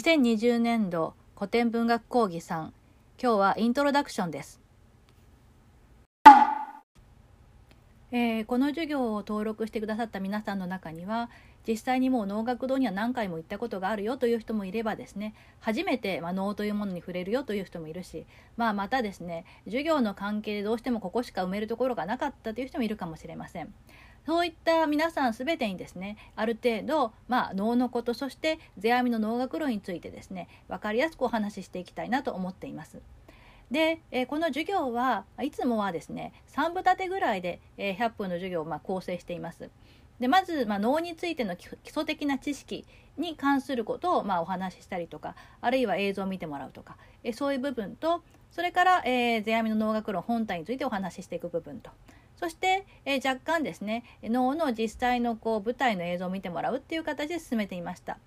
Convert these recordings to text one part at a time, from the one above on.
2020年度古典文学講義3今日はイントロダクションです、えーこの授業を登録してくださった皆さんの中には実際にもう能楽堂には何回も行ったことがあるよという人もいればですね初めて、まあ、能というものに触れるよという人もいるし、まあ、またですね授業の関係でどうしてもここしか埋めるところがなかったという人もいるかもしれません。そういった皆さん全てにですねある程度、まあ、能のことそして世阿弥の能楽論についてですね分かりやすくお話ししていきたいなと思っています。で、この授業はいつもはですね3部立てぐらいで、え100分の授業をま構成しています。でまず、まあ、能についての基礎的な知識に関することを、まあ、お話ししたりとかあるいは映像を見てもらうとか、そういう部分とそれから、えー、世阿弥の能楽論本体についてお話ししていく部分とそして、えー若干ですね能の実際のこう舞台の映像を見てもらうっていう形で進めていました。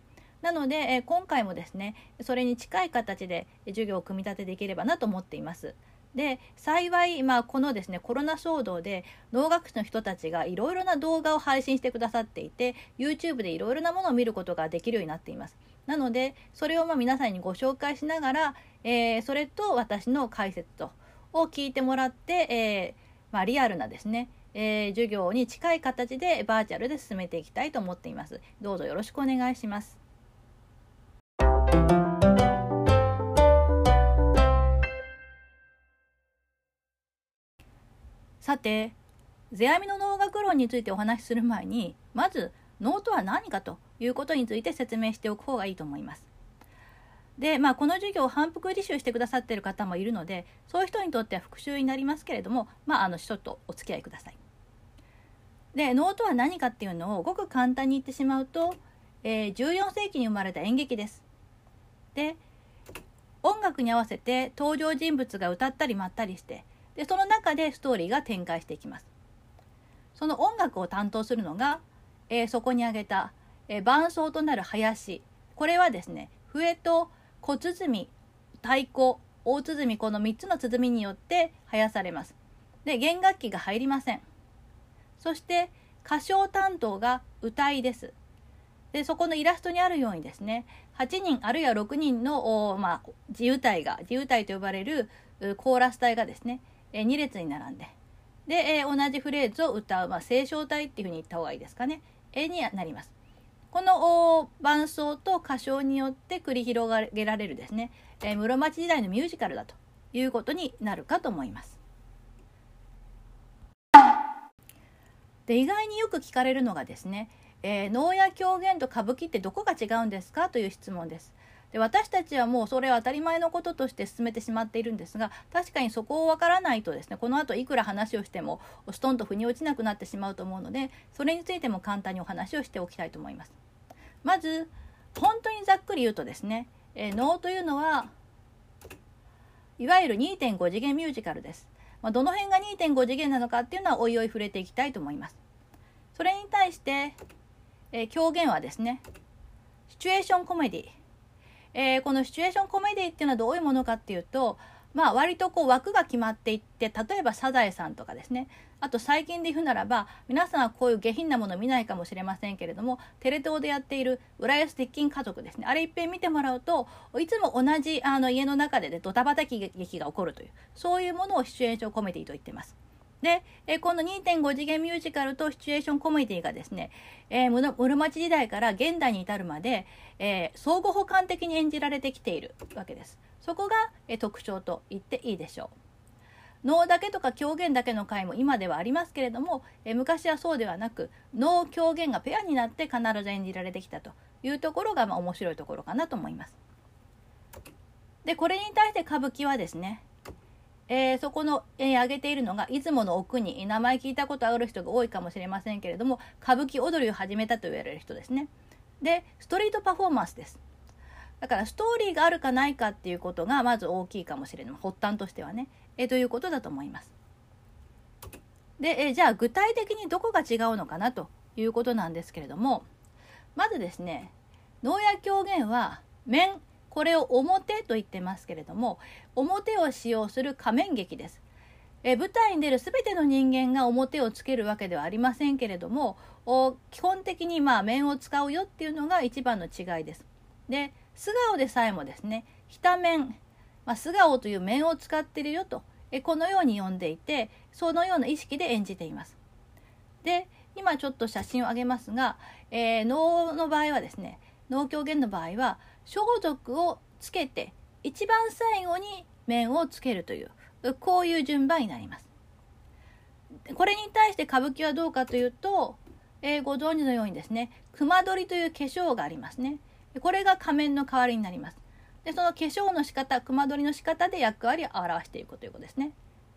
なので、えー今回もですねそれに近い形で授業を組み立てていければなと思っています。で幸い、まあ、このですねコロナ騒動で能楽師の人たちがいろいろな動画を配信してくださっていて YouTube でいろいろなものを見ることができるようになっています。なのでそれをまあ皆さんにご紹介しながら、えーそれと私の解説とを聞いてもらって、えまあ、リアルなですね、えー授業に近い形でバーチャルで進めていきたいと思っています。どうぞよろしくお願いします。さて世阿弥の能楽論についてお話しする前にまず能とは何かということについて説明しておく方がいいと思います。でまあこの授業を反復履修してくださっている方もいるのでそういう人にとっては復習になりますけれどもまああのちょっとお付き合いください。で能とは何かっていうのをごく簡単に言ってしまうと、えー14世紀に生まれた演劇です。で音楽に合わせて登場人物が歌ったり舞ったりしてでその中でストーリーが展開していきます。その音楽を担当するのが、えーそこに挙げた、えー伴奏となる囃子これはですね笛と小鼓太鼓大鼓この3つの鼓によって囃やされます。で弦楽器が入りません。そして歌唱担当が歌いです。でそこのイラストにあるようにですね8人あるいは6人の、まあ、自由体が自由体と呼ばれるコーラス隊がですね2列に並んでで、同じフレーズを歌う、まあ、清唱体っていうふうに言った方がいいですかね、えーになります。この伴奏と歌唱によって繰り広げられるですね、えー室町時代のミュージカルだということになるかと思います。で意外によく聞かれるのがですね、えー能や狂言と歌舞伎ってどこが違うんですかという質問です。で私たちはもうそれは当たり前のこととして進めてしまっているんですが確かにそこをわからないとですねこの後いくら話をしてもストンと腑に落ちなくなってしまうと思うのでそれについても簡単にお話をしておきたいと思います。まず本当にざっくり言うとですね、えー能というのはいわゆる2.5次元ミュージカルです。まあ、どの辺が2.5次元なのかっていうのはおいおい触れていきたいと思います。それに対して、えー狂言はですねシチュエーションコメディ、えーこのシチュエーションコメディっていうのはどういうものかっていうとまあ割とこう枠が決まっていって例えばサザエさんとかですねあと最近で言うならば皆さんはこういう下品なもの見ないかもしれませんけれどもテレ東でやっている浦安鉄筋家族ですねあれいっぺん見てもらうといつも同じあの家の中で、ね、ドタバタ劇が起こるというそういうものをシチュエーションコメディと言ってます。で、えーこの2.5次元ミュージカルとシチュエーションコメディがですね、えー室町時代から現代に至るまで、えー相互補完的に演じられてきているわけです。そこが、えー特徴と言っていいでしょう。能だけとか狂言だけの回も今ではありますけれども、え昔はそうではなく能狂言がペアになって必ず演じられてきたというところが、まあ、面白いところかなと思います。でこれに対して歌舞伎はですねえーそこの、えー挙げているのが出雲の奥に名前聞いたことある人が多いかもしれませんけれども歌舞伎踊りを始めたと言われる人ですね。でストリートパフォーマンスです。だからストーリーがあるかないかっていうことがまず大きいかもしれない発端としてはね、えーということだと思います。で、えーじゃあ具体的にどこが違うのかなということなんですけれどもまずですね能や狂言は面これを表と言ってますけれども表を使用する仮面劇です。え舞台に出る全ての人間が表をつけるわけではありませんけれどもお基本的にまあ面を使うよっていうのが一番の違いです。で素顔でさえもですね「ひた面」まあ、素顔という面を使ってるよとえこのように呼んでいてそのような意識で演じています。で今ちょっと写真を挙げますが、えー、能の場合はですね能狂言の場合は装束をつけて一番最後に面をつけるというこういう順番になります。これに対して歌舞伎はどうかというと、えー、ご存知のようにですね熊取という化粧がありますね。これが仮面の代わりになります。でその化粧の仕方熊取の仕方で役割を表していくということですね。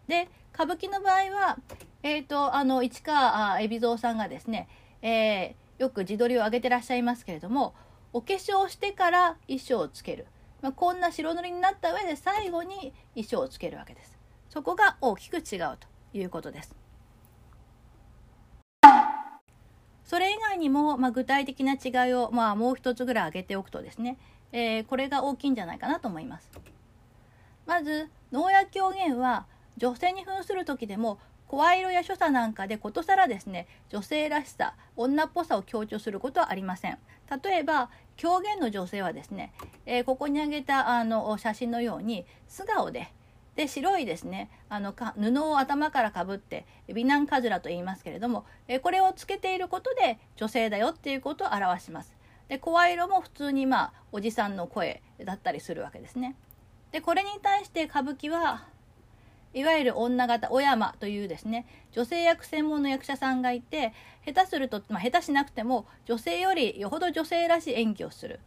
で歌舞伎の場合は、えーと、あの市川海老蔵さんがですね、えー、よく自撮りを上げてらっしゃいますけれどもお化粧してから衣装をつける、まあ、こんな白塗りになった上で最後に衣装をつけるわけです。そこが大きく違うということです。それ以外にも、まあ、具体的な違いを、まあ、もう一つぐらい挙げておくとですね、えー、これが大きいんじゃないかなと思います。まず農薬狂言は女性に扮する時でも声色や所作なんかでことさらですね女性らしさ女っぽさを強調することはありません例えば狂言の女性はですね、えー、ここに挙げたあの写真のように素顔でで白いですねあのか布を頭からかぶって美男カズラと言いますけれども、えこれをつけていることで女性だよっていうことを表します。で声色も普通にまあおじさんの声だったりするわけですね。でこれに対して歌舞伎はいわゆる女型小山というですね女性役専門の役者さんがいて下手すると、まあ、下手しなくても女性よりよほど女性らしい演技をする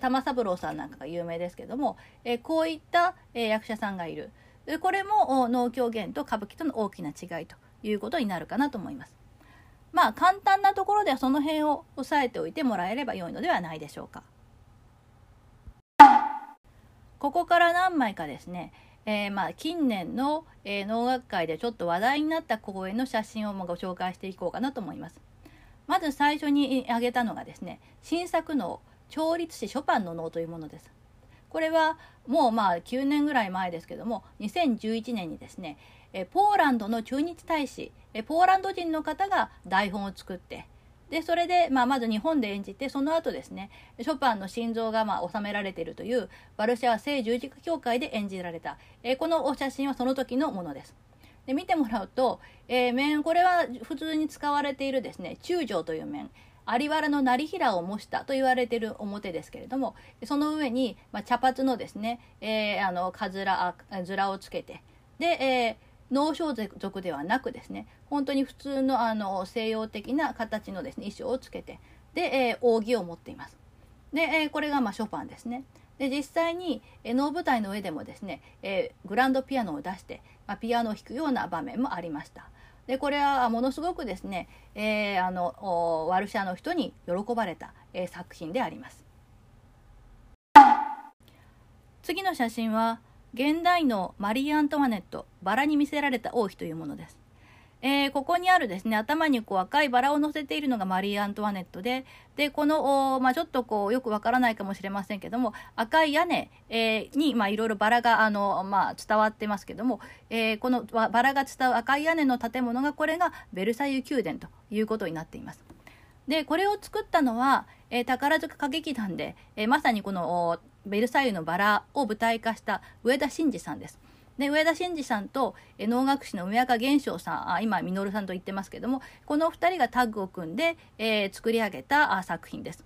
玉三郎さんなんかが有名ですけども、えこういった、え役者さんがいるこれも能狂言と歌舞伎との大きな違いということになるかなと思います。まあ簡単なところではその辺を押さえておいてもらえれば良いのではないでしょうか。ここから何枚かですね、えー、まあ近年の、えー、能楽会でちょっと話題になった公演の写真をご紹介していこうかなと思います。まず最初に挙げたのがですね新作能調律師ショパンの能というものです。これはもうまあ9年ぐらい前ですけども2011年にですねポーランドの駐日大使ポーランド人の方が台本を作ってでそれで、まあ、まず日本で演じてその後ですねショパンの心臓がまあ収められているというワルシャワ聖十字架協会で演じられた、えこのお写真はその時のものです。で見てもらうと、えー、面これは普通に使われているですね中将という面有原の成平を模したと言われている表ですけれどもその上に、まあ、茶髪のですね、えー、あのかずらずらをつけてで、えー、農装族ではなくですね本当に普通のあの西洋的な形のですね衣装をつけてで、えー、扇を持っています。で、えー、これがまあショパンですね。で実際に能舞台の上でもですね、えー、グランドピアノを出して、まあ、ピアノを弾くような場面もありました。でこれはものすごくですね、えー、あのワルシャの人に喜ばれた、えー、作品であります次の写真は現代のマリー・アントワネットバラに魅せられた王妃というものですえー、ここにあるですね、頭にこう赤いバラを乗せているのがマリー・アントワネットで、で、この、まあ、ちょっとこう、よくわからないかもしれませんけども、赤い屋根、えー、に、まあ、いろいろバラが、あの、まあ、伝わってますけども、えー、このバラが伝う赤い屋根の建物が、これがベルサイユ宮殿ということになっています。で、これを作ったのは、えー、宝塚歌劇団で、えー、まさにこの、ベルサイユのバラを舞台化した上田真二さんです。で上田真二さんと能楽師の梅若玄昌さんあ今稔さんと言ってますけどもこの2人がタッグを組んで、えー、作り上げたあ作品です。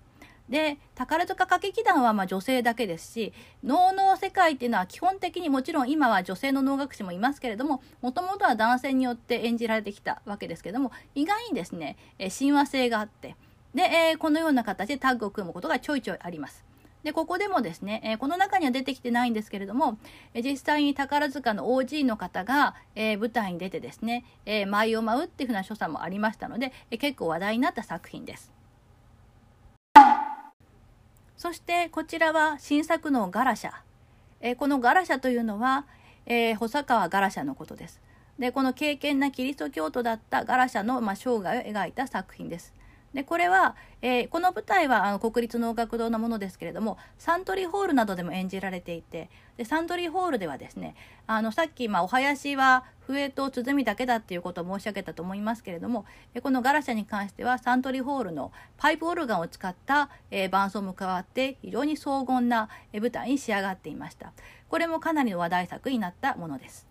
で宝塚歌劇団はま女性だけですし能の世界っていうのは基本的にもちろん今は女性の能楽師もいますけれどももともとは男性によって演じられてきたわけですけども意外にですね、え親和性があってで、えー、このような形でタッグを組むことがちょいちょいあります。で、ここでもですね、えー、この中には出てきてないんですけれども、え、実際に宝塚の OG の方が、えー、舞台に出てですね、えー、舞を舞うっていうふうな所作もありましたので、え、結構話題になった作品です。そしてこちらは新作のガラシャ。え、このガラシャというのは、えー、細川ガラシャのことです。で、この敬虔なキリスト教徒だったガラシャの、まあ、生涯を描いた作品です。でこれは、えー、この舞台はあの国立能楽堂のものですけれどもサントリーホールなどでも演じられていてでサントリーホールではですねあのさっき、まあ、お囃子は笛と鼓だけだっていうことを申し上げたと思いますけれどもこのガラシャに関してはサントリーホールのパイプオルガンを使った、えー、伴奏も加わって非常に荘厳な、舞台に仕上がっていました。これもかなりの話題作になったものです。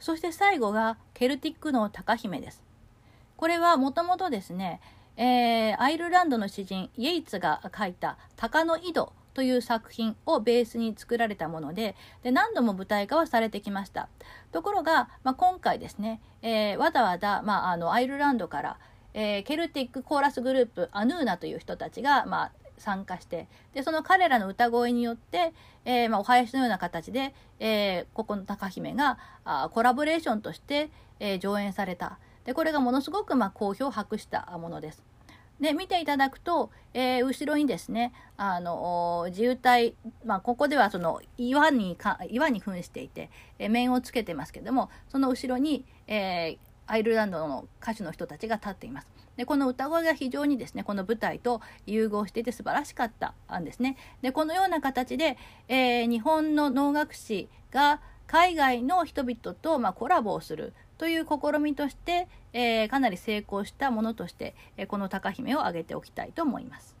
そして最後がケルティックの高姫です。これはもともとですね、えー、アイルランドの詩人イエイツが書いた「鷹の井戸」という作品をベースに作られたものでで何度も舞台化はされてきました。ところが、まあ、今回ですね、えー、わざわざ、まあ、あのアイルランドから、えー、ケルティックコーラスグループアヌーナという人たちが、まあ、参加してでその彼らの歌声によって、えーまあ、お囃子のような形で、え、ここの高姫があコラボレーションとして、え、上演された。でこれがものすごくまあ好評を博したものです。で見ていただくと、えー、後ろにですねあの自由体、まあ、ここではその岩にか岩に扮していて、えー、面をつけてますけどもその後ろに、えー、アイルランドの歌手の人たちが立っています。でこの歌声が非常にですねこの舞台と融合していて素晴らしかったんですね。でこのような形で、えー、日本の能楽師が海外の人々とまあコラボをするという試みとして、えー、かなり成功したものとして、えー、この高姫を挙げておきたいと思います。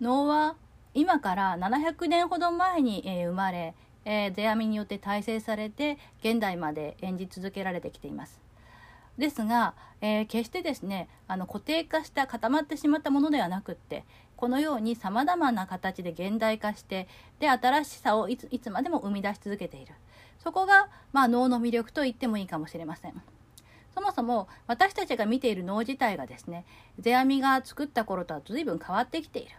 能は今から700年ほど前に、えー、生まれ、えー、世阿弥によって大成されて現代まで演じ続けられてきています。ですが、えー、決してですねあの固定化した固まってしまったものではなくってこのようにさまざまな形で現代化してで新しさをいついつまでも生み出し続けているそこが、まあ、脳の魅力と言ってもいいかもしれません。そもそも私たちが見ている脳自体がですね世阿弥が作った頃とは随分変わってきている。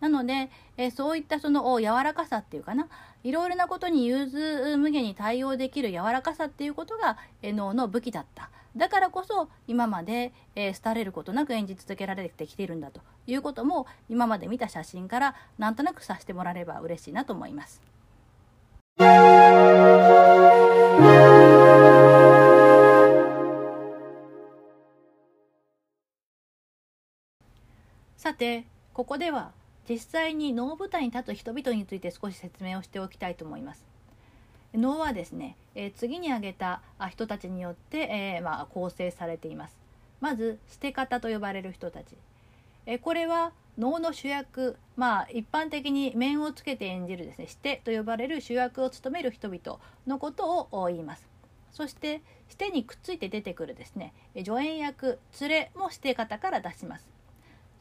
なので、えそういったその柔らかさっていうかないろいろなことに融通無限に対応できる柔らかさっていうことが、え脳の武器だっただからこそ今まで、えー、廃れることなく演じ続けられてきているんだということも今まで見た写真からなんとなくさせてもらえれば嬉しいなと思います。さてここでは実際に能舞台に立つ人々について少し説明をしておきたいと思います。能はですね、えー、次に挙げた人たちによって、えー、まあ、構成されています。まず捨て方と呼ばれる人たち、えー、これは能の主役まあ一般的に面をつけて演じるですねしてと呼ばれる主役を務める人々のことを言います。そしてしてにくっついて出てくるですね助演役連れもして方から出します。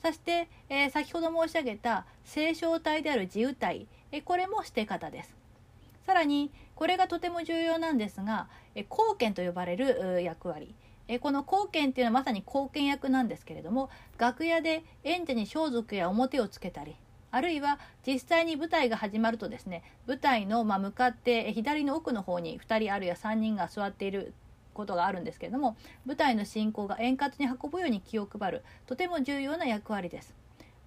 そして、えー、先ほど申し上げた清少体である自由体、えこれもして方です。さらにこれがとても重要なんですが貢献と呼ばれる役割この貢献っていうのはまさに貢献役なんですけれども楽屋で演者に装束や表をつけたりあるいは実際に舞台が始まるとですね舞台のま向かって左の奥の方に2人あるいは3人が座っていることがあるんですけれども舞台の進行が円滑に運ぶように気を配るとても重要な役割です。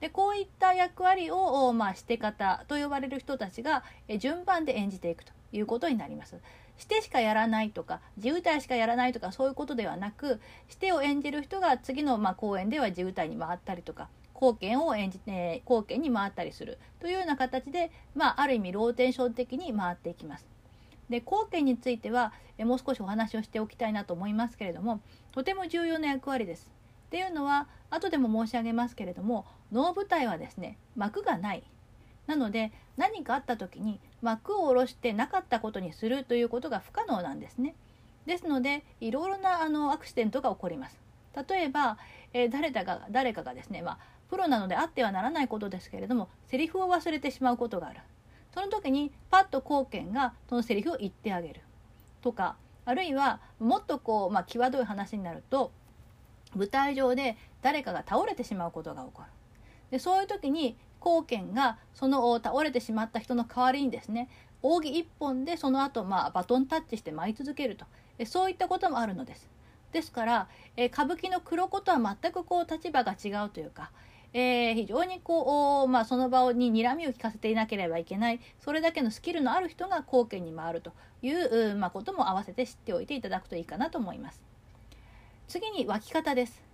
でこういった役割を、まあ、して方と呼ばれる人たちが順番で演じていくということになります。してしかやらないとか自由体しかやらないとかそういうことではなくしてを演じる人が次のまあ公演では自由体に回ったりとか貢献を演じて貢献に回ったりするというような形で、まあ、ある意味ローテンション的に回っていきます。で貢献についてはえもう少しお話をしておきたいなと思いますけれどもとても重要な役割です。っていうのは後でも申し上げますけれども能舞台はですね幕がないなので何かあった時に幕を下ろしてなかったことにするということが不可能なんですね。ですのでいろいろなあのアクシデントが起こります。例えば、えー、誰だか誰かがですね、まあ、プロなのであってはならないことですけれどもセリフを忘れてしまうことがある。その時にパッと貢献がそのセリフを言ってあげるとかあるいはもっとこう、まあ、際どい話になると舞台上で誰かが倒れてしまうことが起こる。でそういう時に後見がその倒れてしまった人の代わりにですね扇一本でその後まあバトンタッチして舞い続けるとそういったこともあるのです。ですから、歌舞伎の黒子とは全くこう立場が違うというか、えー、非常にこう、まあ、その場に睨みを利かせていなければいけないそれだけのスキルのある人が後見に回るという、まあ、ことも合わせて知っておいていただくといいかなと思います。次に脇方です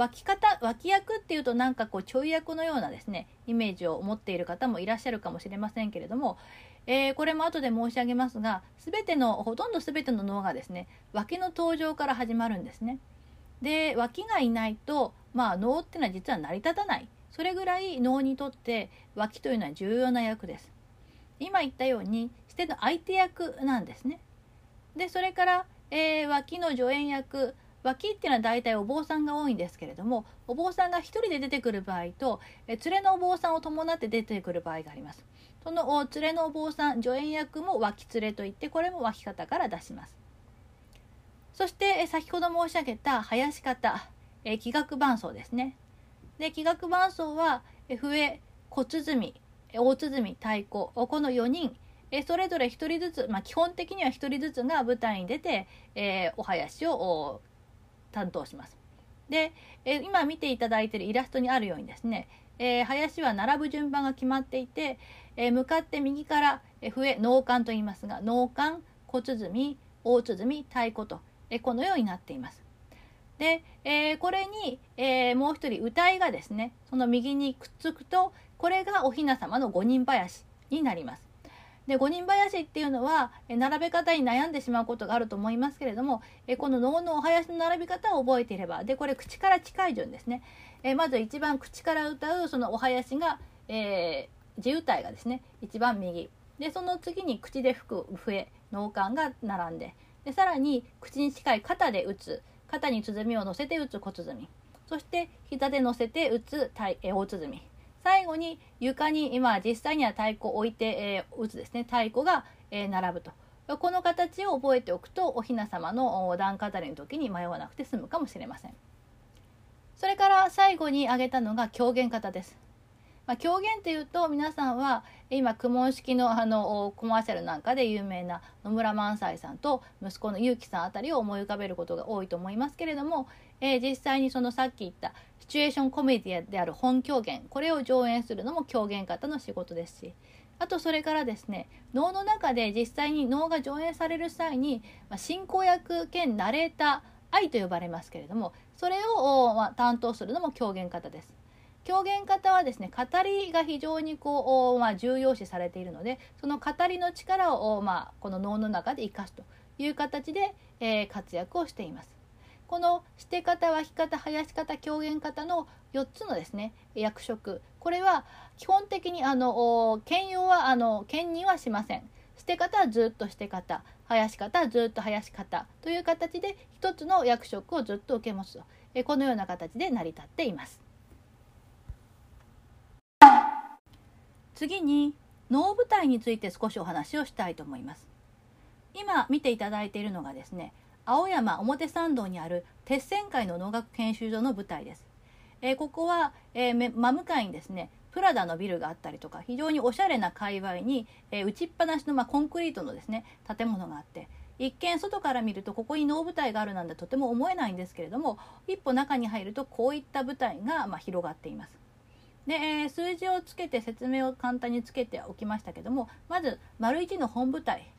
脇方脇役っていうとなんかこうちょい役のようなですねイメージを持っている方もいらっしゃるかもしれませんけれども、えー、これも後で申し上げますが全てのほとんど全ての脳がですね脇の登場から始まるんですね。で脇がいないと、まあ、脳っていうのは実は成り立たないそれぐらい脳にとって脇というのは重要な役です。今言ったようにしての相手役なんですね。でそれから、えー、脇の助演役脇っていうのは大体お坊さんが多いんですけれどもお坊さんが1人で出てくる場合とえ連れのお坊さんを伴って出てくる場合があります。その連れのお坊さん助演役も脇連れといってこれも脇方から出します。そして先ほど申し上げた林方え気学伴奏ですね。で気学伴奏は笛小鼓大鼓太鼓この4人えそれぞれ1人ずつ、まあ、基本的には1人ずつが舞台に出て、えー、お囃子を担当します。で、え今見ていただいているイラストにあるようにですね、えー、林は並ぶ順番が決まっていて、えー、向かって右から、笛脳幹と言いますが脳幹小鼓大鼓太鼓と、えこのようになっています。で、え、これに、えもう一人歌いがですねその右にくっつくとこれがお雛様の五人林になります。で五人林っていうのは並べ方に悩んでしまうことがあると思いますけれどもこの能のお囃子の並び方を覚えていればでこれ口から近い順ですね。まず一番口から歌うそのお囃子が、えー、地歌いがですね一番右。でその次に口で吹く笛脳幹が並んででさらに口に近い肩で打つ肩に鼓を乗せて打つ小鼓。そして膝で乗せて打つ大鼓。最後に床に今実際には太鼓を置いて、えー、打つですね。太鼓が、えー、並ぶと。この形を覚えておくとお雛様の段飾りの時に迷わなくて済むかもしれません。それから最後に挙げたのが狂言方です。まあ、狂言というと皆さんは今苦悶式のあのコマーシャルなんかで有名な野村萬斎さんと息子の結城さんあたりを思い浮かべることが多いと思いますけれども、えー、実際にそのさっき言ったシチュエーションコメディである本狂言これを上演するのも狂言方の仕事ですしあとそれからですね能の中で実際に能が上演される際に、まあ、進行役兼ナレーター愛と呼ばれますけれどもそれを、まあ、担当するのも狂言方です。狂言方はですね語りが非常にこう、まあ、重要視されているのでその語りの力を、まあ、この能の中で生かすという形で、えー、活躍をしています。このして方脇方林方狂言方の4つのですね役職。これは基本的にあの兼用はあの兼任はしません。捨て方はずっと捨て方。生やし方はずっと生やし方。という形で一つの役職をずっと受け持つと。このような形で成り立っています。次に能舞台について少しお話をしたいと思います。今見ていただいているのがですね青山表参道にある鉄線会の能楽研修所の舞台です、えー、ここは、えー、真向かいにですねプラダのビルがあったりとか非常におしゃれな界隈に、えー、打ちっぱなしの、まあ、コンクリートのですね建物があって一見外から見るとここに能舞台があるなんてとても思えないんですけれども一歩中に入るとこういった舞台が、まあ、広がっています。で、えー、数字をつけて説明を簡単につけておきましたけどもまず丸1の本舞台、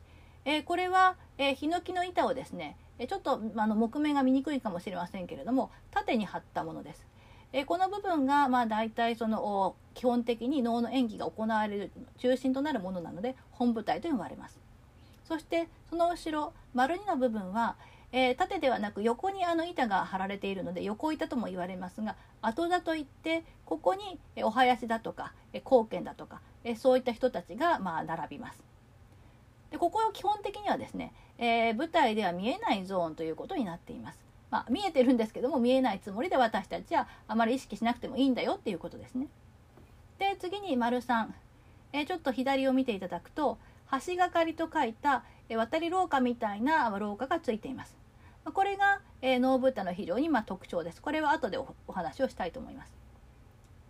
えー、これは、えー、ヒノキの板をですねちょっとあの木目が見にくいかもしれませんけれども縦に貼ったものです。えこの部分がまあ大体その基本的に能の演技が行われる中心となるものなので本舞台と呼ばれます。そしてその後ろ丸2の部分は、えー、縦ではなく横にあの板が張られているので横板とも言われますが後だといってここにお囃子だとか貢献だとかそういった人たちがまあ並びます。でここは基本的にはですね、えー、舞台では見えないゾーンということになっています。まあ、見えてるんですけども見えないつもりで私たちはあまり意識しなくてもいいんだよっていうことですね。で次に丸3、えー、ちょっと左を見ていただくと橋がかりと書いたえ渡り廊下みたいな廊下がついています。これが、えー、ノーブッダの非常にまあ特徴です。これは後でお話をしたいと思います。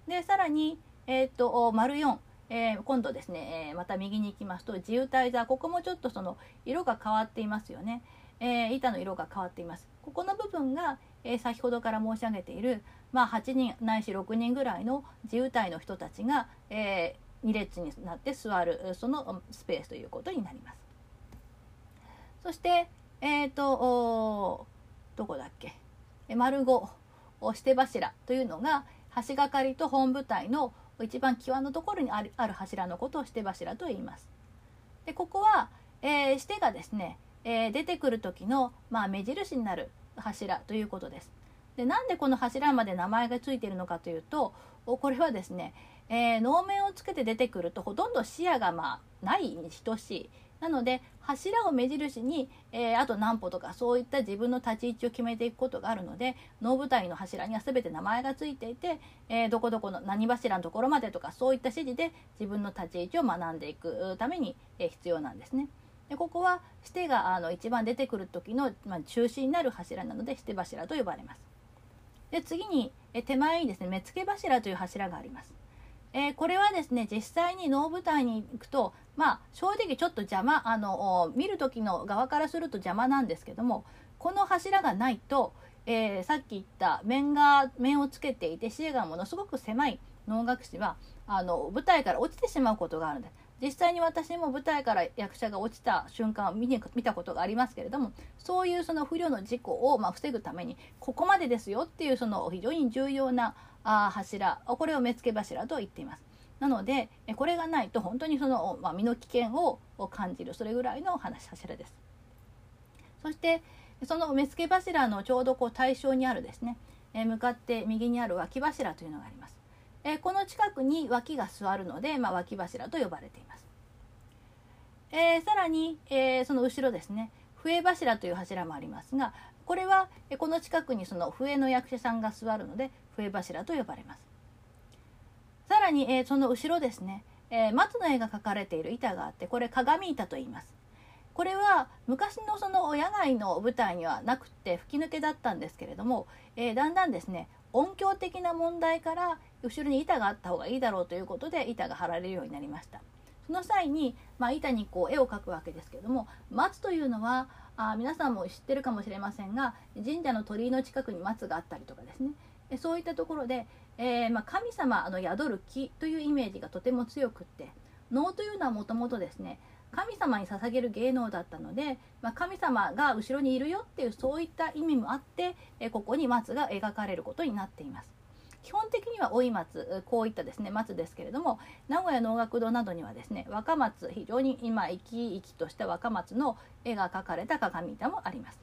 でさらに、えーと、丸4、えー、今度ですね、えー、また右に行きますと自由滞座ここもちょっとその色が変わっていますよね、えー、板の色が変わっています。ここの部分が、え先ほどから申し上げている、まあ、8人ないし6人ぐらいの自由体の人たちが、え2列になって座るそのスペースということになります。そしてえーと、どこだっけ？丸五捨て柱というのが橋がかりと本部隊の一番際のところにあるある柱のことをして柱と言います。でここは、えー、してがですね、えー、出てくる時の、まあ、目印になる柱ということです。でなんでこの柱まで名前が付いているのかというとこれはですね、えー、能面をつけて出てくるとほとんど視野がまあないに等しいなので柱を目印に、えー、あと何歩とかそういった自分の立ち位置を決めていくことがあるので能舞台の柱には全て名前が付いていて、えー、どこどこの何柱のところまでとかそういった指示で自分の立ち位置を学んでいくために、え、必要なんですね。でここはシテがあの一番出てくる時の、まあ、中心になる柱なのでシテ柱と呼ばれます。で次にえ手前にですね目付柱という柱があります。えー、これはですね実際に能舞台に行くとまあ正直ちょっと邪魔あの見る時の側からすると邪魔なんですけどもこの柱がないと、えー、さっき言った面が面をつけていて視野がものすごく狭い能楽師はあの舞台から落ちてしまうことがあるんです。実際に私も舞台から役者が落ちた瞬間を見見たことがありますけれどもそういうその不慮の事故をま防ぐためにここまでですよっていうその非常に重要な柱これを目付柱と言っています。なのでこれがないと本当にその、まあ、身の危険を感じるそれぐらいの話柱です。そしてその目付柱のちょうどこう対象にあるですね向かって右にある脇柱というのがあります。この近くに脇が座るので、まあ、脇柱と呼ばれています。えー、さらに、えー、その後ろですね笛柱という柱もありますがこれはこの近くにその笛の役者さんが座るので笛柱と呼ばれます。さらに、え、その後ろですね、え松の絵が描かれている板があってこれ鏡板と言います。これは昔のその野外の舞台にはなくて吹き抜けだったんですけれども、えだんだんですね音響的な問題から後ろに板があった方がいいだろうということで板が張られるようになりましたの際に、まあ、板にこう絵を描くわけですけども松というのはあ皆さんも知ってるかもしれませんが神社の鳥居の近くに松があったりとかですねそういったところで、えー、まあ、神様の宿る木というイメージがとても強くって能というのはもともとですね神様に捧げる芸能だったので、まあ、神様が後ろにいるよっていうそういった意味もあって、えここに松が描かれることになっています。基本的には老松こういったですね松ですけれども名古屋能楽堂などにはですね若松非常に今生き生きとした若松の絵が描かれた鏡板もあります。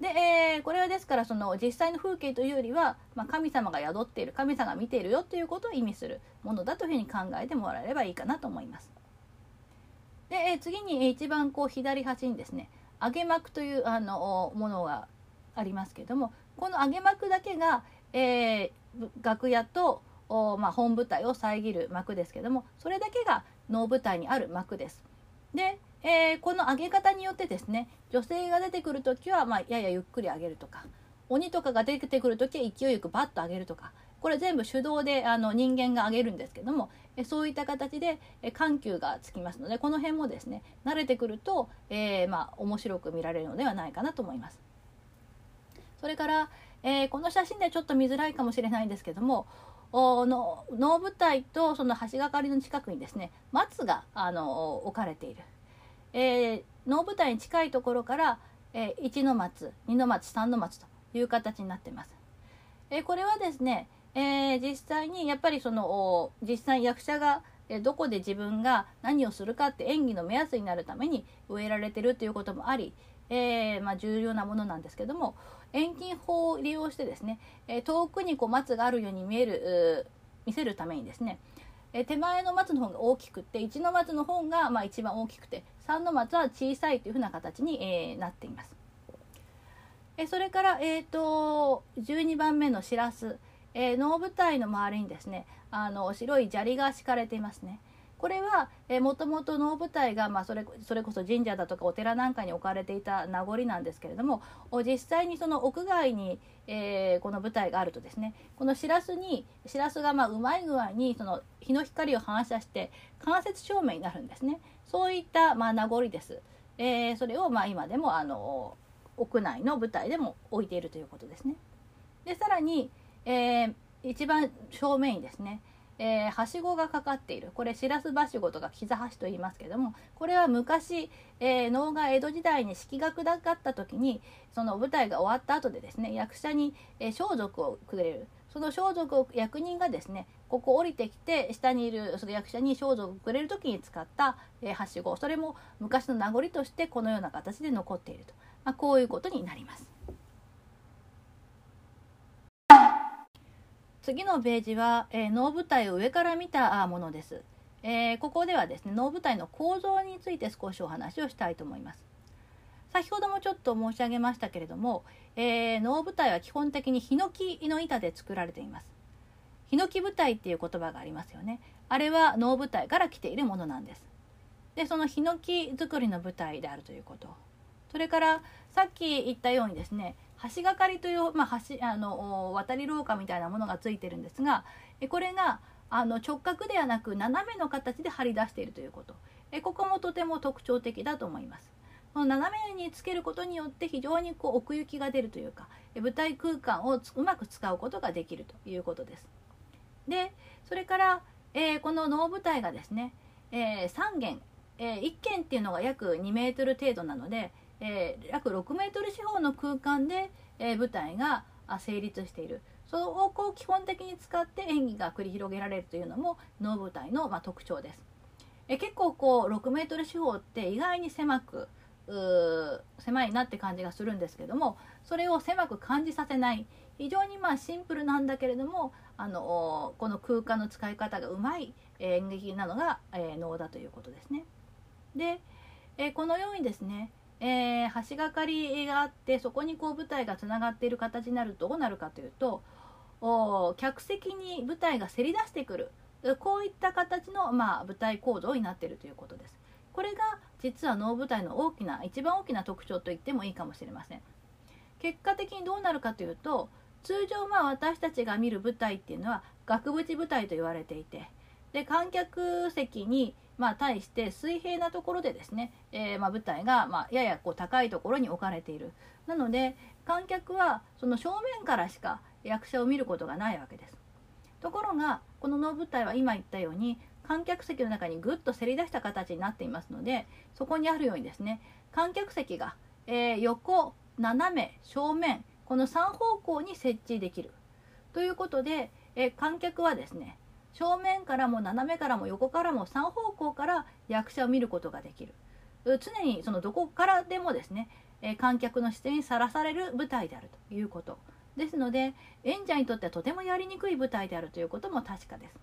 で、えー、これはですからその実際の風景というよりは、まあ、神様が宿っている神様が見ているよということを意味するものだというふうに考えてもらえればいいかなと思います。で、え次に一番こう左端にですね揚げ幕というあのものがありますけれどもこの揚げ幕だけが、えー、楽屋とお、まあ、本舞台を遮る幕ですけどもそれだけが能舞台にある幕です。で、えー、この上げ方によってですね女性が出てくる時は、まあ、ややゆっくり上げるとか鬼とかが出てくる時は勢いよくバッと上げるとかこれ全部手動であの人間が上げるんですけどもえそういった形でえ緩急がつきますのでこの辺もですね慣れてくると、えー、まあ面白く見られるのではないかなと思います。それから、えー、この写真ではちょっと見づらいかもしれないんですけどもおの能舞台とその橋がかりの近くにですね松があの置かれている、えー、能舞台に近いところから、えー、1の松2の松3の松という形になってます。えー、これはですねえー、実際にやっぱりその実際役者がどこで自分が何をするかって演技の目安になるために植えられてるということもあり、えー、まあ、重要なものなんですけども遠近法を利用してですね、え遠くにこう松があるように見える見せるためにですねえ手前の松の方が大きくて1の松の方がまあ一番大きくて3の松は小さいというふうな形に、えー、なっています。えそれから、えーと、と12番目のしらす。え、能舞台の周りにですねあの白い砂利が敷かれていますね。これは、えー、もともと能舞台が、まあ、それそれこそ神社だとかお寺なんかに置かれていた名残なんですけれども実際にその屋外に、えー、この舞台があるとですねこのしらすにしらすがまあうまい具合にその日の光を反射して間接照明になるんですね。そういった、まあ、名残です、えー、それをまあ今でもあの屋内の舞台でも置いているということですね。でさらにえー、一番正面にですね、えー、はしごがかかっている。これしらすはしごとか膝はしと言いますけどもこれは昔、えー、能が江戸時代に式学だった時にその舞台が終わった後でですね役者に、えー、装束をくれる。その装束を役人がですねここ降りてきて下にいるその役者に装束をくれる時に使った、えー、はしご。それも昔の名残としてこのような形で残っていると、まあ、こういうことになります。次のページは、えー、能舞台を上から見たものです、えー、ここではですね能舞台の構造について少しお話をしたいと思います。先ほどもちょっと申し上げましたけれども、えー、能舞台は基本的にヒノキの板で作られています。ヒノキ舞台っていう言葉がありますよね。あれは能舞台から来ているものなんです。でそのヒノキ作りの舞台であるということ。それからさっき言ったようにですね橋がかりという、まあ、橋あの渡り廊下みたいなものがついてるんですがこれがあの直角ではなく斜めの形で張り出しているということここもとても特徴的だと思います。この斜めにつけることによって非常にこう奥行きが出るというか舞台空間をうまく使うことができるということです。でそれから、えー、この能舞台がですね、えー、3軒、えー、1軒っていうのが約2メートル程度なのでえー、約6メートル四方の空間で、えー、舞台が成立しているそれをこう基本的に使って演技が繰り広げられるというのも能舞台の、まあ、特徴です。え結構こう6メートル四方って意外に狭く狭いなって感じがするんですけどもそれを狭く感じさせない非常にまあシンプルなんだけれどもあのこの空間の使い方がうまい演劇なのが、えー、能だということですね。で、えー、このようにですねえー、橋がかりがあってそこにこう舞台がつながっている形になるとどうなるかというとお客席に舞台がせり出してくるこういった形の、まあ、舞台構造になっているということです。これが実は能舞台の大きな一番大きな特徴と言ってもいいかもしれません。結果的にどうなるかというと通常まあ私たちが見る舞台っていうのは額縁舞台と言われていてで観客席にまあ、対して水平なところでですね、えー、ま、舞台が、ま、ややこう高いところに置かれている。なので観客はその正面からしか役者を見ることがないわけです。ところがこの能舞台は今言ったように観客席の中にぐっとせり出した形になっていますのでそこにあるようにですね観客席が、えー、横斜め正面この3方向に設置できる。ということで、えー、観客はですね正面からも斜めからも横からも3方向から役者を見ることができる常にそのどこからでもですね、観客の視点にさらされる舞台であるということですので演者にとってはとてもやりにくい舞台であるということも確かです。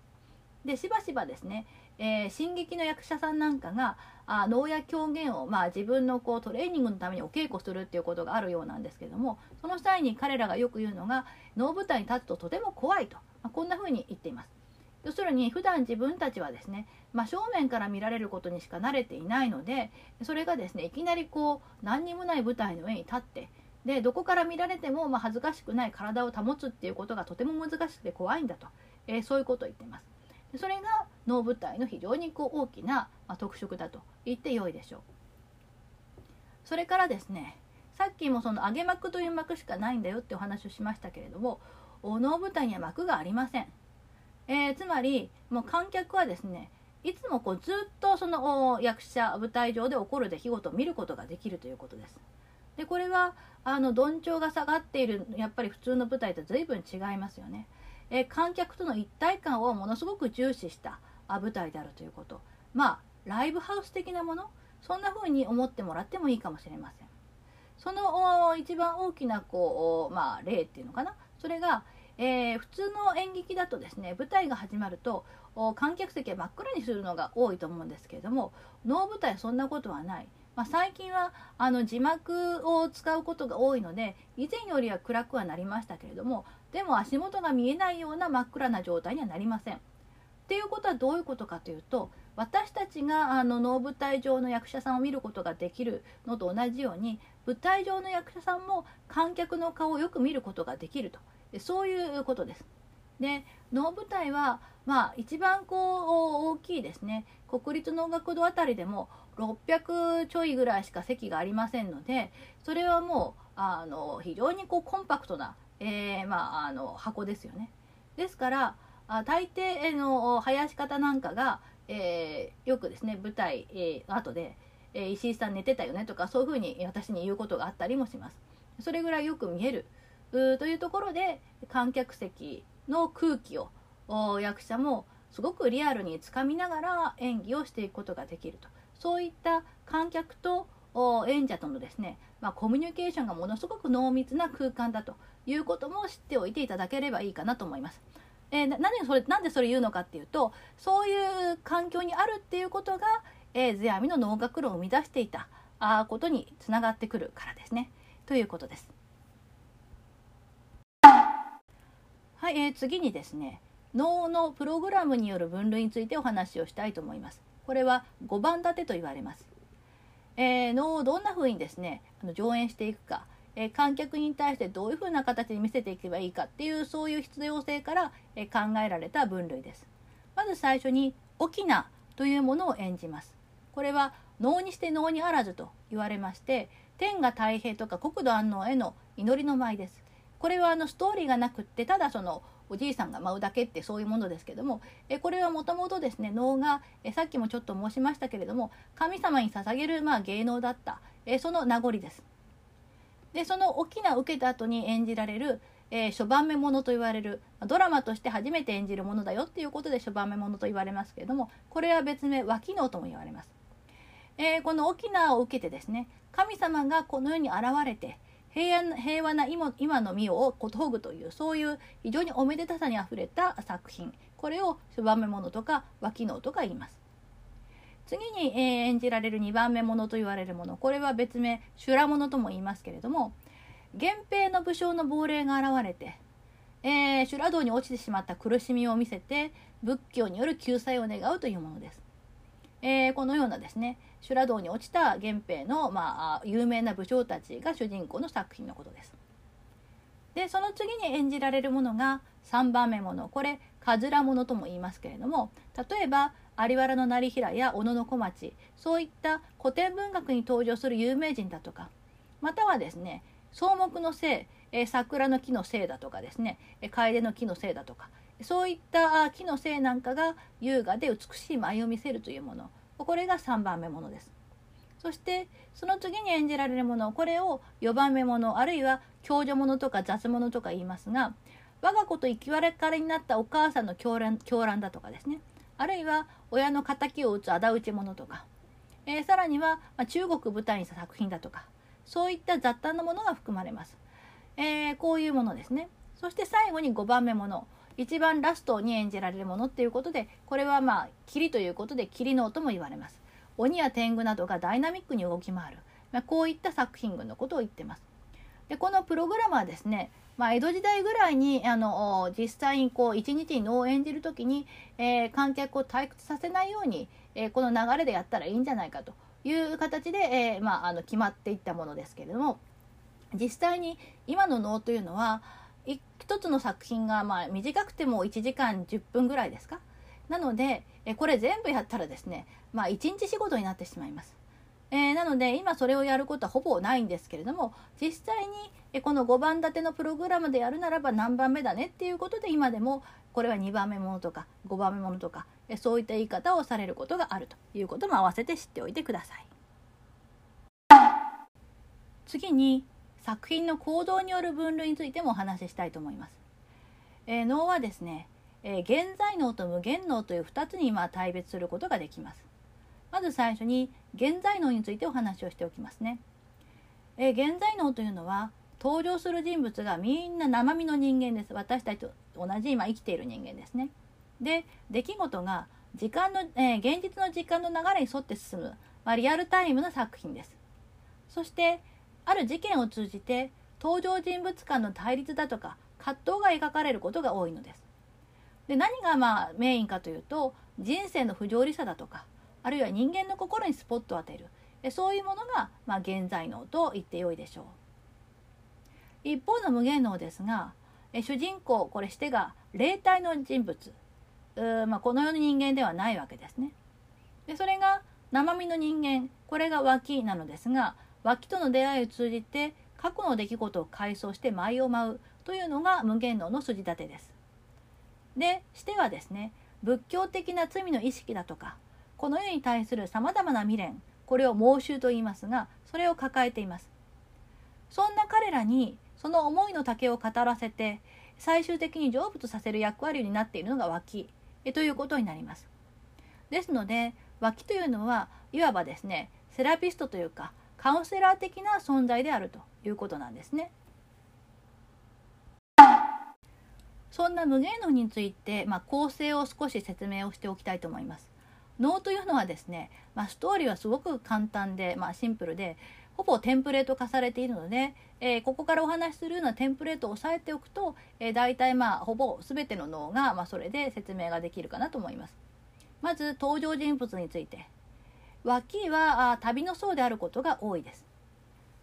でしばしばですね、えー、進撃の役者さんなんかがあ能や狂言を、まあ、自分のこうトレーニングのためにお稽古するっていうことがあるようなんですけどもその際に彼らがよく言うのが能舞台に立つととても怖いと、まあ、こんな風に言っています。要するに普段自分たちはですね真正面から見られることにしか慣れていないのでそれがですねいきなりこう何にもない舞台の上に立ってでどこから見られても、まあ、恥ずかしくない体を保つっていうことがとても難しくて怖いんだと、えー、そういうことを言ってます。でそれが能舞台の非常にこう大きな、まあ、特色だと言ってよいでしょう。それからですねさっきもその揚げ幕という幕しかないんだよってお話をしましたけれども能舞台には幕がありません。えー、つまりもう観客はですねいつもこうずっとその役者舞台上で起こる出来事を見ることができるということです。でこれはあのどんちょうが下がっているやっぱり普通の舞台と随分違いますよね。えー、観客との一体感をものすごく重視した舞台であるということまあライブハウス的なもの？そんな風に思ってもらってもいいかもしれません。その一番大きなこう、まあ、例っていうのかな？それが、えー、普通の演劇だとですね舞台が始まると観客席は真っ暗にするのが多いと思うんですけれども能舞台はそんなことはない、まあ、最近はあの字幕を使うことが多いので以前よりは暗くはなりましたけれどもでも足元が見えないような真っ暗な状態にはなりません。っていうことはどういうことかというと私たちがあの能舞台上の役者さんを見ることができるのと同じように舞台上の役者さんも観客の顔をよく見ることができるとそういうことです。で能舞台は、まあ、一番こう大きいですね国立能楽堂あたりでも600ちょいぐらいしか席がありませんのでそれはもうあの非常にこうコンパクトな、えー、まあ、あの箱ですよね。ですからあ大抵の林方なんかが、えー、よくですね舞台、えー、後で、えー、石井さん寝てたよねとかそういうふうに私に言うことがあったりもします。それぐらいよく見えるというところで観客席の空気を役者もすごくリアルにつかみながら演技をしていくことができるとそういった観客と演者とのですね、まあ、コミュニケーションがものすごく濃密な空間だということも知っておいていただければいいかなと思います。えー、なそれなんでそれ言うのかっていうとそういう環境にあるっていうことが、え、世阿弥の能楽論を生み出していたあことにつながってくるからですね。ということです。はい、えー、次にですね脳のプログラムによる分類についてお話をしたいと思います。これは5番立てと言われます。えー、脳をどんな風にですねあの上演していくか、えー、観客に対してどういう風な形に見せていけばいいかっていうそういう必要性から、えー、考えられた分類です。まず最初に「沖縄」というものを演じます。これは能にして能にあらずと言われまして天が太平とか国土安納への祈りの舞です。これはあのストーリーがなくってただそのおじいさんが舞うだけってそういうものですけどもえこれはもともとですね能がえさっきもちょっと申しましたけれども神様に捧げるまあ芸能だったえその名残です。でその大きな受けた後に演じられる、えー、初番目ものと言われるドラマとして初めて演じるものだよっていうことで初番目ものと言われますけれどもこれは別名脇能とも言われます。えー、この沖縄を受けてですね神様がこの世に現れて平安平和な今今の世をことぐというそういう非常におめでたさにあふれた作品。これを番目ものとか脇能とか言います。次に、え、演じられる2番目ものと言われるもの。これは別名修羅物とも言いますけれども源平の武将の亡霊が現れて、えー、修羅道に落ちてしまった苦しみを見せて仏教による救済を願うというものです、えー、このようなですね修羅道に落ちた源平の、まあ、有名な武将たちが主人公の作品のことです。でその次に演じられるものが3番目ものこれ「かずらもの」とも言いますけれども例えば有原の成平や小野小町そういった古典文学に登場する有名人だとかまたはですね草木のせい、え桜の木のせいだとかですね楓の木のせいだとかそういった木のせいなんかが優雅で美しい舞を見せるというもの。これが3番目ものです。そしてその次に演じられるものこれを4番目ものあるいは共助ものとか雑物とか言いますが我が子と生き別れになったお母さんの狂乱狂乱だとかですね。あるいは親の敵を討つ仇討ち者とか、えー、さらには、ま、中国舞台にした作品だとか。そういった雑多なものが含まれます、えー、こういうものですね。そして最後に5番目もの。一番ラストに演じられるものっていうことでこれはまあ霧ということで霧のとも言われます。鬼や天狗などがダイナミックに動き回る、まあ、こういった作品群のことを言ってます。でこのプログラムはですね、まあ、江戸時代ぐらいにあの実際にこう一日に能を演じる時に、えー、観客を退屈させないように、えー、この流れでやったらいいんじゃないかと。いう形で、えー、まあ、あの決まっていったものですけれども実際に今の能というのは一つの作品がまあ短くても1時間10分ぐらいですか？なのでえこれ全部やったらですねまあ1日仕事になってしまいます。えー、なので今それをやることはほぼないんですけれども実際にこの5番立てのプログラムでやるならば何番目だねっていうことで今でもこれは2番目ものとか5番目ものとかそういった言い方をされることがあるということも合わせて知っておいてください。次に作品の行動による分類についてもお話ししたいと思います。えー、脳はですね、えー、現在脳と無限脳という2つにまあ大別することができます。まず最初に現在脳についてお話をしておきますね。えー、現在脳というのは登場する人物がみんな生身の人間です。私たちと同じ今生きている人間ですね。で出来事が時間の、えー、現実の時間の流れに沿って進む、まあ、リアルタイムな作品です。そしてある事件を通じて登場人物間の対立だとか葛藤が描かれることが多いのです。で何がまあメインかというと人生の不条理さだとかあるいは人間の心にスポットを当てるそういうものが、まあ、現在能と言ってよいでしょう。一方の無限能ですが主人公これしてが霊体の人物まあ、この世の人間ではないわけですね。でそれが生身の人間これが脇なのですが脇との出会いを通じて過去の出来事を回想して舞を舞うというのが無限能の筋立てです。でしてはですね仏教的な罪の意識だとかこの世に対するさまざまな未練これを妄執と言いますがそれを抱えていますそんな彼らにその思いの丈を語らせて最終的に成仏させる役割になっているのが脇ということになりますですので脇というのはいわばですねセラピストというかカウンセラー的な存在であるということなんですね。そんな無芸能について、まあ、構成を少し説明をしておきたいと思います。能というのはですね、まあ、ストーリーはすごく簡単で、まあ、シンプルでほぼテンプレート化されているので、えー、ここからお話しするようなテンプレートを押さえておくと、えー、大体まあほぼ全ての脳が、まあ、それで説明ができるかなと思います。まず登場人物について脇はあ旅の僧であることが多いです。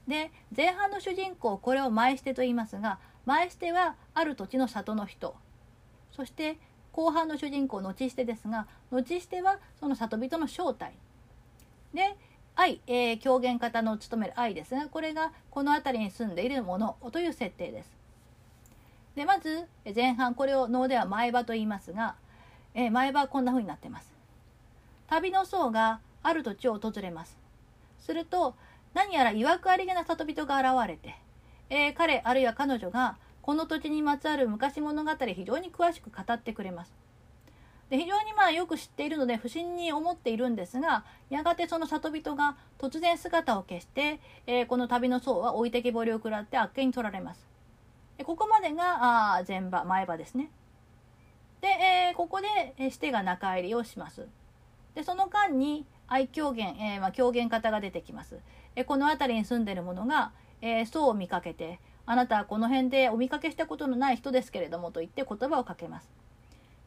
で前半の主人公これを前してと言いますが前してはある土地の里の人そして後半の主人公後してですが後してはその里人の正体で愛、えー、狂言方の務める愛ですがこれがこの辺りに住んでいるものという設定です。でまず前半これを能では前場と言いますが、えー、前場はこんな風になってます。旅の僧がある土地を訪れます。すると何やら曰くありげな里人が現れて、えー、彼あるいは彼女がこの土地にまつわる昔物語非常に詳しく語ってくれます。で非常にまあよく知っているので不審に思っているんですがやがてその里人が突然姿を消して、えー、この旅の僧は置いてきぼりを食らってあっけに取られます。でここまでがあ前場前場ですね。で、えー、ここで、えしてが中入りをします。でその間に愛狂言、えー、まあ、狂言方が出てきます。えこの辺りに住んでる者が、えー、僧を見かけて、あなたはこの辺でお見かけしたことのない人ですけれどもと言って言葉をかけます。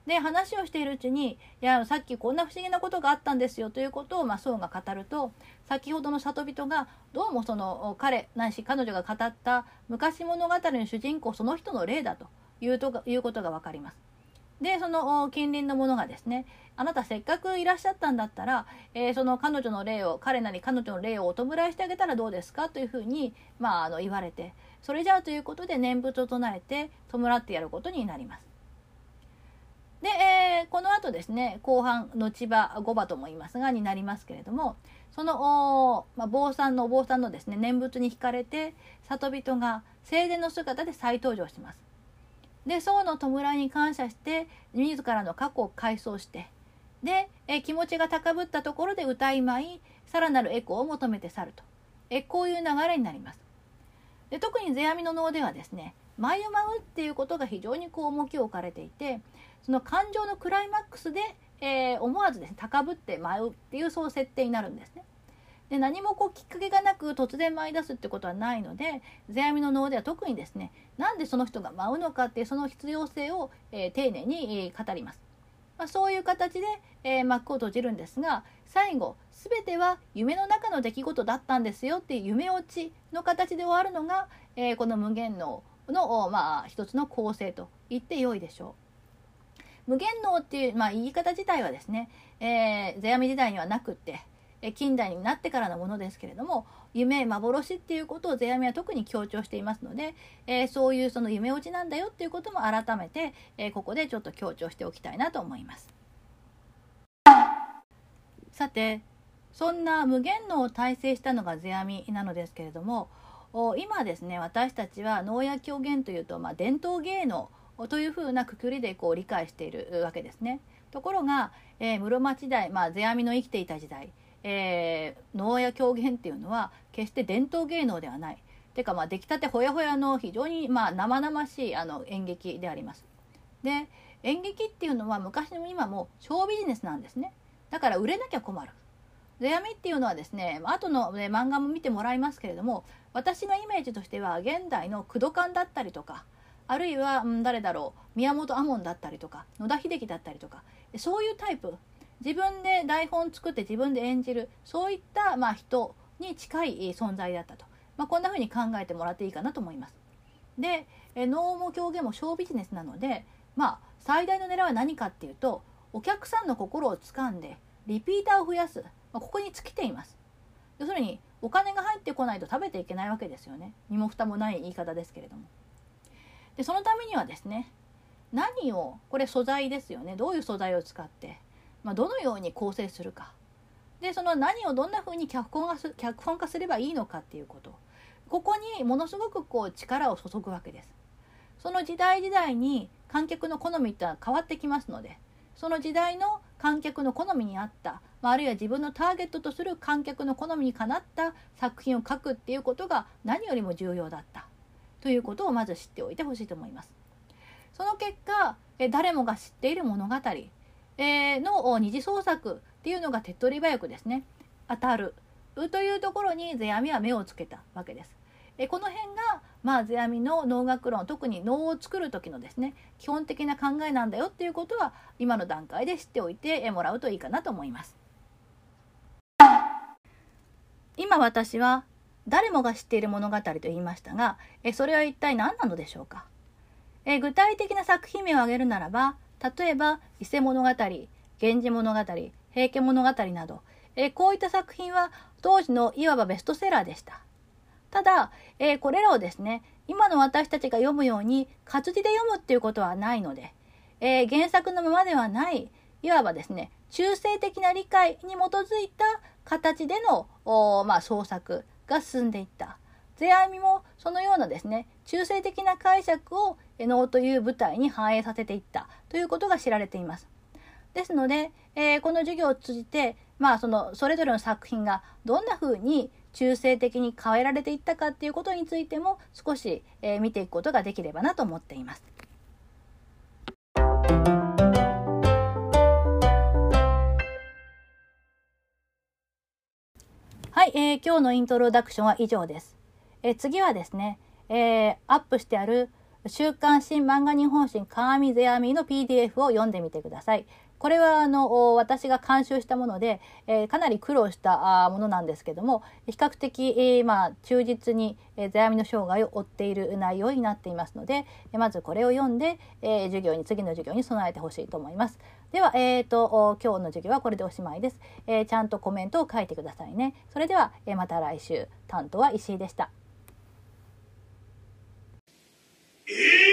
で話をしているうちに「いやさっきこんな不思議なことがあったんですよ」ということを、まあ、僧が語ると先ほどの里人がどうもその彼ないし彼女が語った昔物語の主人公その人の例だというということが分かります。でその近隣の者がですねあなたせっかくいらっしゃったんだったら、えー、その彼女の霊を彼なり彼女の霊をお弔いしてあげたらどうですか？というふうに、まあ、あの言われてそれじゃあということで念仏を唱えて弔ってやることになります。で、えー、この後ですね後半の千葉五馬とも言いますがになりますけれどもその、まあ、坊さんのお坊さんのですね念仏に惹かれて里人が生前の姿で再登場します。で僧の弔いに感謝して自らの過去を回想してでえ気持ちが高ぶったところで歌い舞いさらなるエコーを求めて去るとえこういう流れになります。で特に世阿弥の能ではですね舞を舞うっていうことが非常にこう重きを置かれていてその感情のクライマックスで、えー、思わずですね高ぶって舞うっていうそう設定になるんですね。で何もこうきっかけがなく突然舞い出すってことはないので世阿弥の能では特にですねなんでその人が舞うのかっていうその必要性を、えー、丁寧に、え語ります。まあ、そういう形で、えー、幕を閉じるんですが最後全ては夢の中の出来事だったんですよっていう夢落ちの形で終わるのが、えー、この無限能の、まあ、一つの構成と言ってよいでしょう。無限能っていう、まあ、言い方自体はですね、えー、世阿弥時代にはなくって近代になってからのものですけれども夢幻っていうことを世阿弥は特に強調していますので、えー、そういうその夢落ちなんだよっていうことも改めて、えー、ここでちょっと強調しておきたいなと思います。さてそんな無限能を体制したのが世阿弥なのですけれども今ですね私たちは能や狂言というと、まあ、伝統芸能というふうなくくりでこう理解しているわけですね。ところが、えー、室町時代、まあ、世阿弥の生きていた時代えー、能や狂言っていうのは決して伝統芸能ではない。てかまあ出来たてほやほやの非常にまあ生々しいあの演劇であります。で演劇っていうのは昔も今もショービジネスなんですね。だから売れなきゃ困る。世阿弥っていうのはですね後の、ね、漫画も見てもらいますけれども私のイメージとしては現代の工藤館だったりとかあるいは、うん、誰だろう宮本亞門だったりとか野田秀樹だったりとかそういうタイプ自分で台本作って自分で演じるそういった、まあ、人に近い存在だったと、まあ、こんな風に考えてもらっていいかなと思います。で能も狂言もショービジネスなので、まあ、最大の狙いは何かっていうとお客さんの心をつかんでリピーターを増やす、まあ、ここに尽きています。要するにお金が入ってこないと食べていけないわけですよね身も蓋もない言い方ですけれども。でそのためにはですね何をこれ素材ですよねどういう素材を使って、まあ、どのように構成するかでその何をどんなふうに脚本がす脚本化すればいいのかっていうことここにものすごくこう力を注ぐわけです。その時代時代に観客の好みってのは変わってきますのでその時代の観客の好みに合った、まあ、あるいは自分のターゲットとする観客の好みにかなった作品を書くっていうことが何よりも重要だったということをまず知っておいてほしいと思います。その結果誰もが知っている物語、えの二次創作っていうのが手っ取り早くですね当たるというところに世阿弥は目をつけたわけです。えこの辺が、まあ、世阿弥の能楽論特に能を作る時のですね基本的な考えなんだよっていうことは今の段階で知っておいてもらうといいかなと思います。今私は誰もが知っている物語と言いましたがえそれは一体何なのでしょうかえ具体的な作品名を挙げるならば例えば伊勢物語源氏物語平家物語などえこういった作品は当時のいわばベストセラーでした。ただ、え、これらをですね、今の私たちが読むように活字で読むっていうことはないので、えー、原作のままではない、いわばですね、中性的な理解に基づいた形での、まあ、創作が進んでいった。世阿弥もそのようなですね、中性的な解釈を能という舞台に反映させていったということが知られています。ですので、えー、この授業を通じて、まあ、そのそれぞれの作品がどんな風に中性的に変えられていったかっていうことについても少し、えー、見ていくことができればなと思っています。はい、えー、今日のイントロダクションは以上です。えー、次はですね、えー、アップしてある週刊新漫画日本新川見世阿弥の PDF を読んでみてください。これはあの私が監修したもので、えー、かなり苦労したものなんですけども比較的、えー、まあ、忠実に、えー、世阿弥の生涯を追っている内容になっていますので、えまずこれを読んで、え授業に次の授業に備えてほしいと思います。では、えーと、今日の授業はこれでおしまいです、えちゃんとコメントを書いてくださいね。それでは、えまた来週担当は石井でした。え